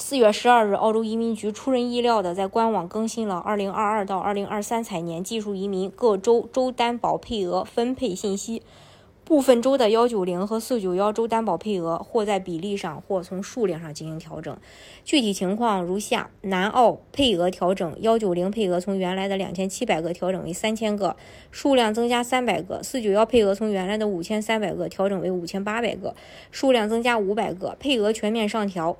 四月十二日，澳洲移民局出人意料的在官网更新了二零二二到二零二三财年技术移民各州州担保配额分配信息。部分州的幺九零和四九幺州担保配额或在比例上，或从数量上进行调整。具体情况如下：南澳配额调整，幺九零配额从原来的两千七百个调整为三千个，数量增加三百个；四九幺配额从原来的五千三百个调整为五千八百个，数量增加五百个，配额全面上调。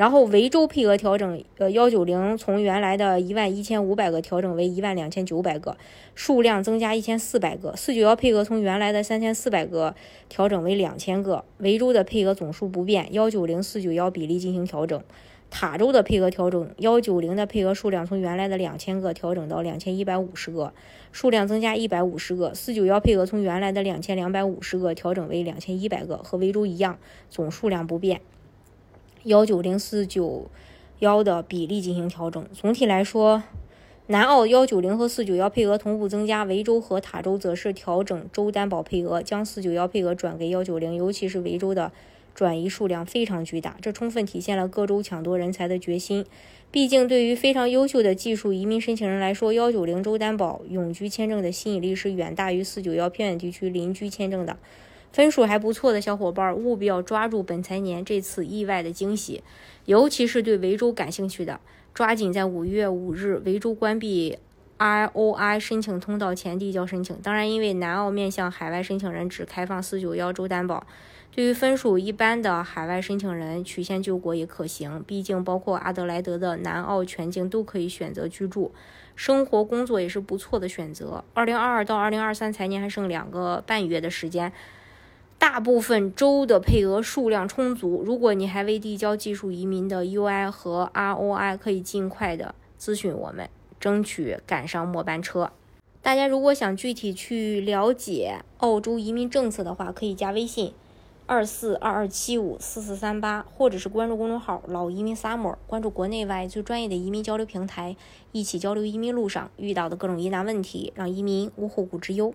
然后维州配额调整，呃，幺九零从原来的一万一千五百个调整为一万两千九百个，数量增加一千四百个。四九幺配额从原来的三千四百个调整为两千个，维州的配额总数不变，幺九零四九幺比例进行调整。塔州的配额调整，幺九零的配额数量从原来的两千个调整到两千一百五十个，数量增加一百五十个。四九幺配额从原来的两千两百五十个调整为两千一百个，和维州一样，总数量不变。幺九零四九幺的比例进行调整。总体来说，南澳幺九零和四九幺配额同步增加，维州和塔州则是调整州担保配额，将四九幺配额转给幺九零。尤其是维州的转移数量非常巨大，这充分体现了各州抢夺人才的决心。毕竟，对于非常优秀的技术移民申请人来说，幺九零州担保永居签证的吸引力是远大于四九幺偏远地区邻居签证的。分数还不错的小伙伴，务必要抓住本财年这次意外的惊喜，尤其是对维州感兴趣的，抓紧在五月五日维州关闭 I O I 申请通道前递交申请。当然，因为南澳面向海外申请人只开放四九幺州担保，对于分数一般的海外申请人曲线救国也可行。毕竟，包括阿德莱德的南澳全境都可以选择居住，生活工作也是不错的选择。二零二二到二零二三财年还剩两个半月的时间。大部分州的配额数量充足。如果你还未递交技术移民的 UI 和 ROI，可以尽快的咨询我们，争取赶上末班车。大家如果想具体去了解澳洲移民政策的话，可以加微信二四二二七五四四三八，或者是关注公众号“老移民 summer”，关注国内外最专业的移民交流平台，一起交流移民路上遇到的各种疑难问题，让移民无后顾之忧。